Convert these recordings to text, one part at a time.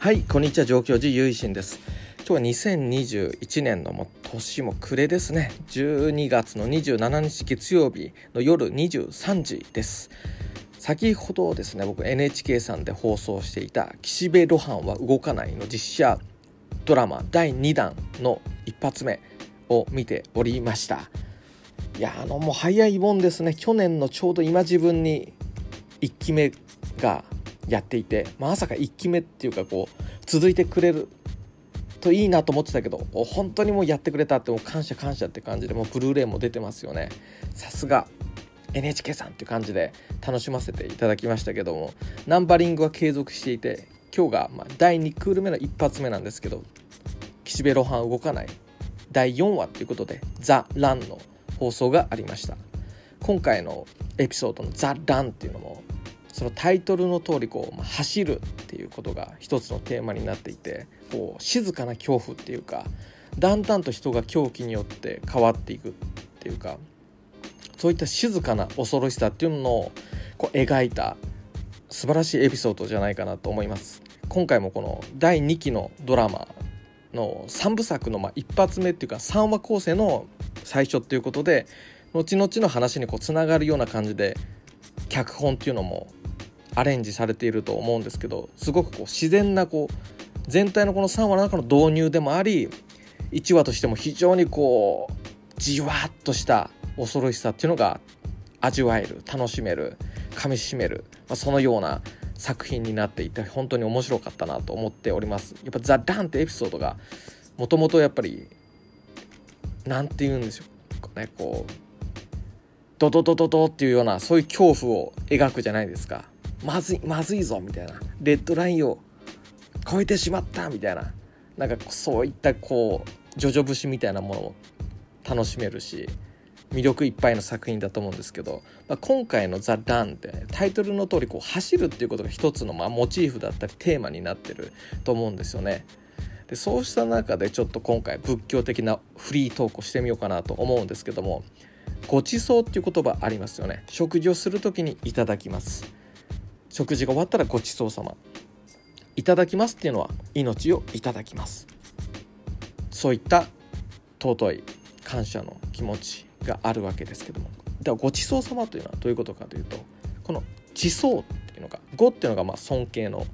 はいこんにちは。上京寺ゆいしんです。今日は2021年のも年も暮れですね。12月の27日月曜日の夜23時です。先ほどですね僕 NHK さんで放送していた「岸辺露伴は動かない」の実写ドラマ第2弾の一発目を見ておりました。いやあのもう早いもんですね。去年のちょうど今自分に1期目がやっていて、まさか1期目っていうかこう続いてくれるといいなと思ってたけど本当にもうやってくれたってもう感謝感謝って感じでもうブルーレイも出てますよね。さすが NHK さんっていう感じで楽しませていただきましたけどもナンバリングは継続していて今日がま第2クール目の一発目なんですけど岸辺露伴動かない。第4話ということで「ザ・ラン」の放送がありました。今回のエピソードの「ザ・ラン」っていうのもそのタイトルの通りこう、まあ、走るっていうことが一つのテーマになっていてこう静かな恐怖っていうかだんだんと人が狂気によって変わっていくっていうかそういった静かな恐ろしさっていうのをこう描いた素晴らしいエピソードじゃないかなと思います。今回もこの第2期のドラマの3部作のまあ一発目っていうか3話構成の最初っていうことで後々の話にこうつながるような感じで脚本っていうのもアレンジされていると思うんですけどすごくこう自然なこう全体のこの3話の中の導入でもあり1話としても非常にこうじわっとした恐ろしさっていうのが味わえる楽しめる噛みしめる、まあ、そのような作品になっていて本当に面白かったなと思っております。やっぱ「ザ・ダン」ってエピソードがもともとやっぱり何て言うんでしょう。ねこうドドドドドっていうようなそういう恐怖を描くじゃないですか。まずいまずいぞみたいな。レッドラインを超えてしまったみたいな。なんかそういったこうジョジョ節みたいなものを楽しめるし魅力いっぱいの作品だと思うんですけど、まあ、今回の「ザ・ダン」ってタイトルの通りこり走るっていうことが一つのまあモチーフだったりテーマになってると思うんですよね。でそうした中でちょっと今回仏教的なフリートークをしてみようかなと思うんですけどもごちそうっていう言葉ありますよね。食事をする時にいただきます。食事が終わったらごちそうさまいただきますっていうのは命をいただきます。そういった尊い感謝の気持ちがあるわけですけども。ではごちそうさまというのはどういうことかというとこの「地層」っていうのが「語」っていうのがまあ尊敬の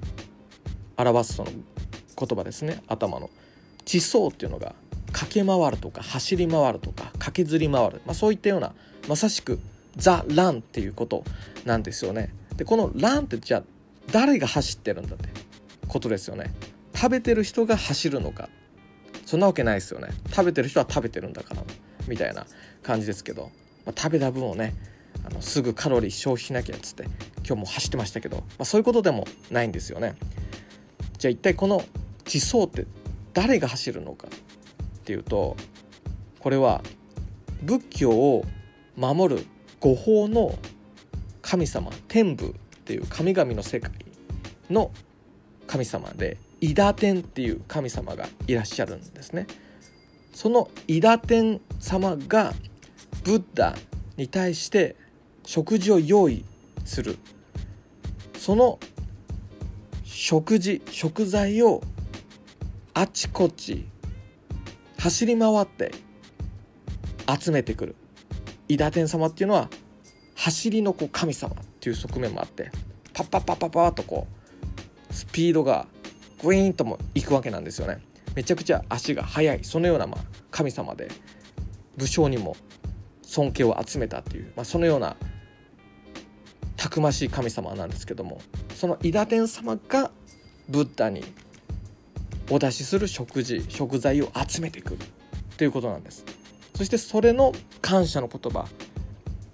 表すその言葉ですね。頭の「地層」っていうのが駆け回るとか走り回るとか駆けずり回る、まあ、そういったようなまさしく「ザ・ラン」っていうことなんですよね。でこのランってじゃあ誰が走ってるんだってことですよね。食べてる人が走るのか。そんなわけないですよね。食べてる人は食べてるんだからみたいな感じですけど、まあ、食べた分をねあのすぐカロリー消費しなきゃっつって今日も走ってましたけど、まあ、そういうことでもないんですよね。じゃあ一体この地層って誰が走るのかっていうとこれは仏教を守る御法の神様天部っていう神々の世界の神様で伊達天っていう神様がいらっしゃるんですね。その伊達天様がブッダに対して食事を用意するその食事食材をあちこち走り回って集めてくる伊達天様っていうのは走りのこう神様っていう側面もあってパッパッパッパッパッとこうスピードがグイーンともいくわけなんですよね。めちゃくちゃ足が速いそのようなま神様で武将にも尊敬を集めたっていう、まあ、そのようなたくましい神様なんですけどもその伊達天様がブッダにお出しする食事食材を集めてくるということなんです。そしてそれの感謝の言葉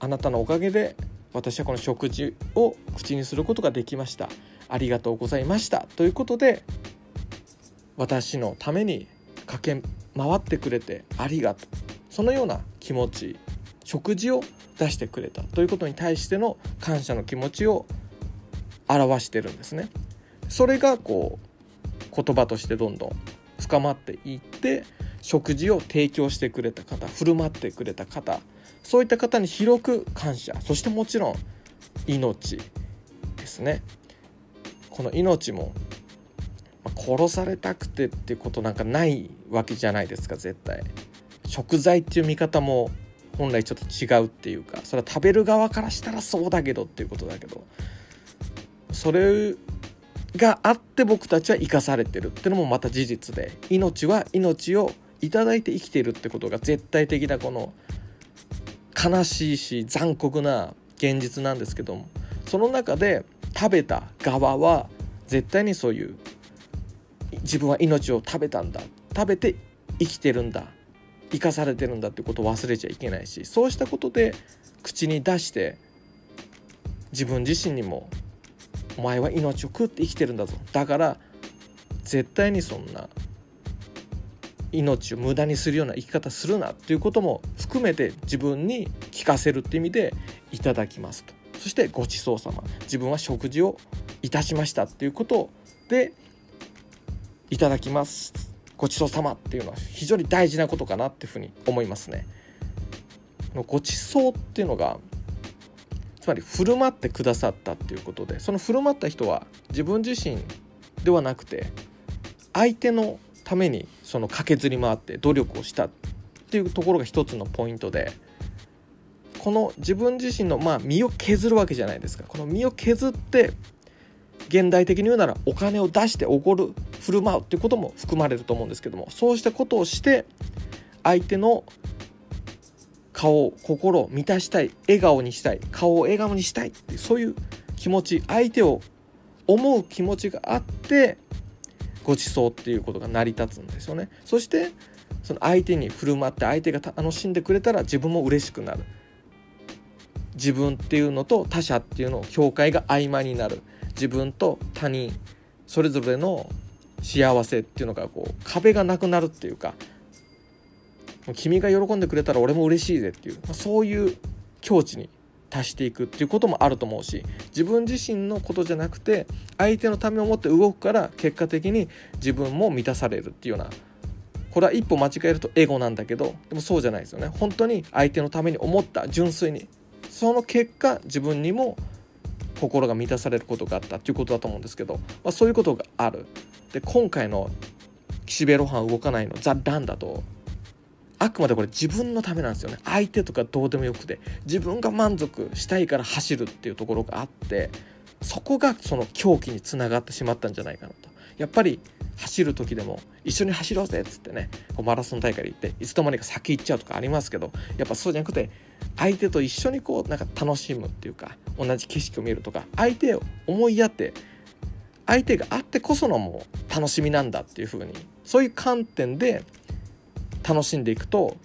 あなたのおかげで私はこの食事を口にすることができました。ありがとうございました。ということで私のために駆け回ってくれてありがとう。そのような気持ち食事を出してくれた。ということに対しての感謝の気持ちを表してるんですね。それがこう言葉としてどんどん深まっていって食事を提供してくれた方振る舞ってくれた方そういった方に広く感謝。そしてもちろん命ですね。この命も、殺されたくてってことなんかないわけじゃないですか絶対。食材っていう見方も本来ちょっと違うっていうか。それは食べる側からしたらそうだけどっていうことだけど。それがあって僕たちは生かされてるってのもまた事実で。命は命を頂いて生きてるってことが絶対的なこの悲しいし残酷な現実なんですけどもその中で食べた側は絶対にそういう自分は命を食べたんだ食べて生きてるんだ生かされてるんだってことを忘れちゃいけないしそうしたことで口に出して自分自身にも「お前は命を食って生きてるんだぞ」だから絶対にそんな命を無駄にするような生き方するなっていうことも含めて自分に聞かせるって意味で「いただきます」と。そして「ごちそうさま」自分は食事をいたしましたっていうことで「いただきます」ごちそうさまっていうのは非常に大事なことかなっていうふうに思いますね。ごちそうっていうのがつまり振る舞ってくださったっていうことでその振る舞った人は自分自身ではなくて相手のためにその駆けずり回って努力をしたっていうところが一つのポイントでこの自分自身のまあ身を削るわけじゃないですか。この身を削って現代的に言うならお金を出しておごる振る舞うっていうことも含まれると思うんですけどもそうしたことをして相手の顔心を満たしたい笑顔にしたい顔を笑顔にしたいってそういう気持ち相手を思う気持ちがあってご馳走っていうことが成り立つんですよね。そしてその相手に振る舞って相手が楽しんでくれたら自分も嬉しくなる。自分っていうのと他者っていうのを境界が曖昧になる。自分と他人それぞれの幸せっていうのがこう壁がなくなるっていうか君が喜んでくれたら俺も嬉しいぜっていう、ま、そういう境地に達していくっていうこともあると思うし自分自身のことじゃなくて相手のためを思って動くから結果的に自分も満たされるっていうようなこれは一歩間違えるとエゴなんだけどでもそうじゃないですよね。本当に相手のために思った純粋に。その結果自分にも心が満たされることがあったっていうことだと思うんですけど、まあ、そういうことがある。で今回の岸辺露伴動かないのザ・ランだとあくまでこれ自分のためなんですよね。相手とかどうでもよくて自分が満足したいから走るっていうところがあってそこがその狂気につながってしまったんじゃないかなと。やっぱり走る時でも一緒に走ろうぜっつってねこうマラソン大会で行っていつの間にか先行っちゃうとかありますけどやっぱそうじゃなくて相手と一緒にこうなんか楽しむっていうか同じ景色を見るとか相手を思いやって相手があってこそのもう楽しみなんだっていう風にそういう観点で楽しんでいくと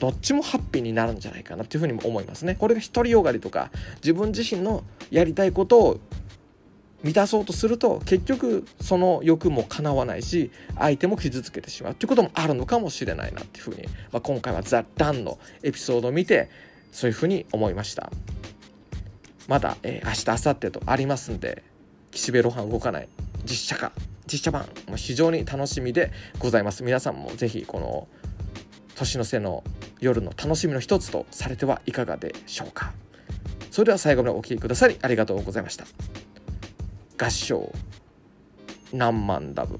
どっちもハッピーになるんじゃないかなっていうふうにも思いますね。これが独りよがりとか自分自身のやりたいことを満たそうとすると結局その欲も叶わないし相手も傷つけてしまうっていうこともあるのかもしれないなっていうふうに、まあ、今回は「ザ・ダン」のエピソードを見てそういうふうに思いました。まだ、えー、明日明後日とありますんで岸辺露伴動かない。実写化。実写版も非常に楽しみでございます。皆さんもぜひこの年の瀬の夜の楽しみの一つとされてはいかがでしょうか。それでは最後までお聴きくださりありがとうございました。合唱。何万ダブ。